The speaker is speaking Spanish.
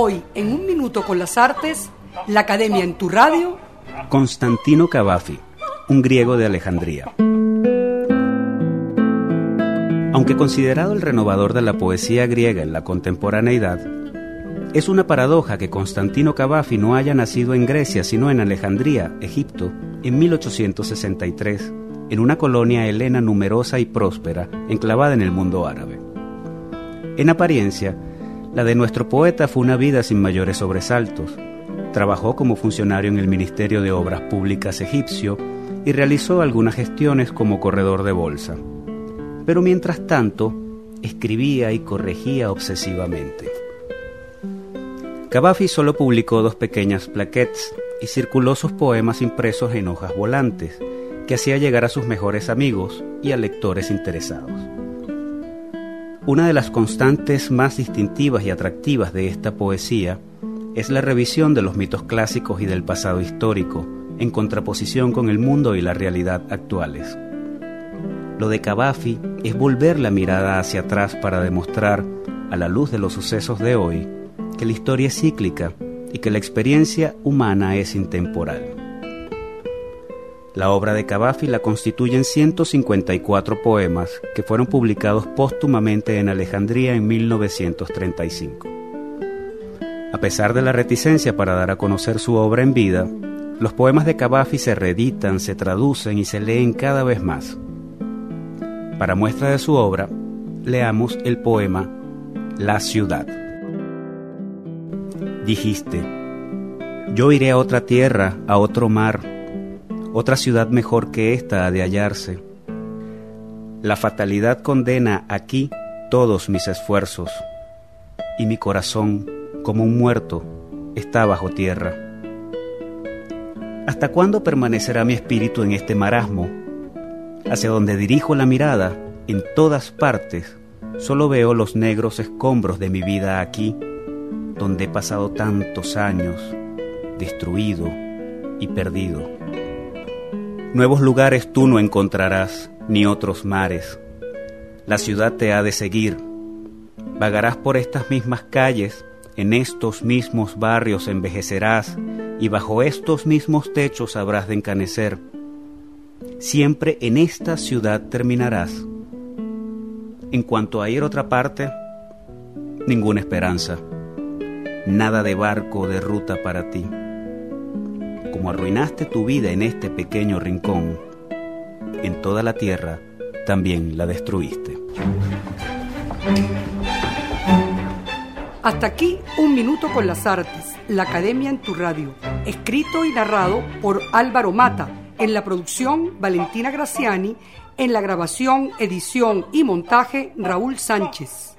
Hoy, en un minuto con las artes, la Academia en tu radio. Constantino Cavafi, un griego de Alejandría. Aunque considerado el renovador de la poesía griega en la contemporaneidad, es una paradoja que Constantino Cavafi no haya nacido en Grecia, sino en Alejandría, Egipto, en 1863, en una colonia helena numerosa y próspera, enclavada en el mundo árabe. En apariencia, la de nuestro poeta fue una vida sin mayores sobresaltos. Trabajó como funcionario en el Ministerio de Obras Públicas egipcio y realizó algunas gestiones como corredor de bolsa. Pero mientras tanto, escribía y corregía obsesivamente. Cavafi solo publicó dos pequeñas plaquettes y circuló sus poemas impresos en hojas volantes, que hacía llegar a sus mejores amigos y a lectores interesados. Una de las constantes más distintivas y atractivas de esta poesía es la revisión de los mitos clásicos y del pasado histórico, en contraposición con el mundo y la realidad actuales. Lo de Cavafi es volver la mirada hacia atrás para demostrar, a la luz de los sucesos de hoy, que la historia es cíclica y que la experiencia humana es intemporal. La obra de Cavafi la constituyen 154 poemas que fueron publicados póstumamente en Alejandría en 1935. A pesar de la reticencia para dar a conocer su obra en vida, los poemas de Cavafi se reeditan, se traducen y se leen cada vez más. Para muestra de su obra, leamos el poema La ciudad dijiste, yo iré a otra tierra, a otro mar, otra ciudad mejor que esta ha de hallarse. La fatalidad condena aquí todos mis esfuerzos, y mi corazón, como un muerto, está bajo tierra. ¿Hasta cuándo permanecerá mi espíritu en este marasmo? Hacia donde dirijo la mirada, en todas partes, solo veo los negros escombros de mi vida aquí donde he pasado tantos años, destruido y perdido. Nuevos lugares tú no encontrarás, ni otros mares. La ciudad te ha de seguir. Vagarás por estas mismas calles, en estos mismos barrios envejecerás, y bajo estos mismos techos habrás de encanecer. Siempre en esta ciudad terminarás. En cuanto a ir a otra parte, ninguna esperanza nada de barco de ruta para ti. Como arruinaste tu vida en este pequeño rincón, en toda la tierra también la destruiste. Hasta aquí un minuto con las artes, la Academia en tu radio, escrito y narrado por Álvaro Mata, en la producción Valentina Graciani, en la grabación, edición y montaje Raúl Sánchez.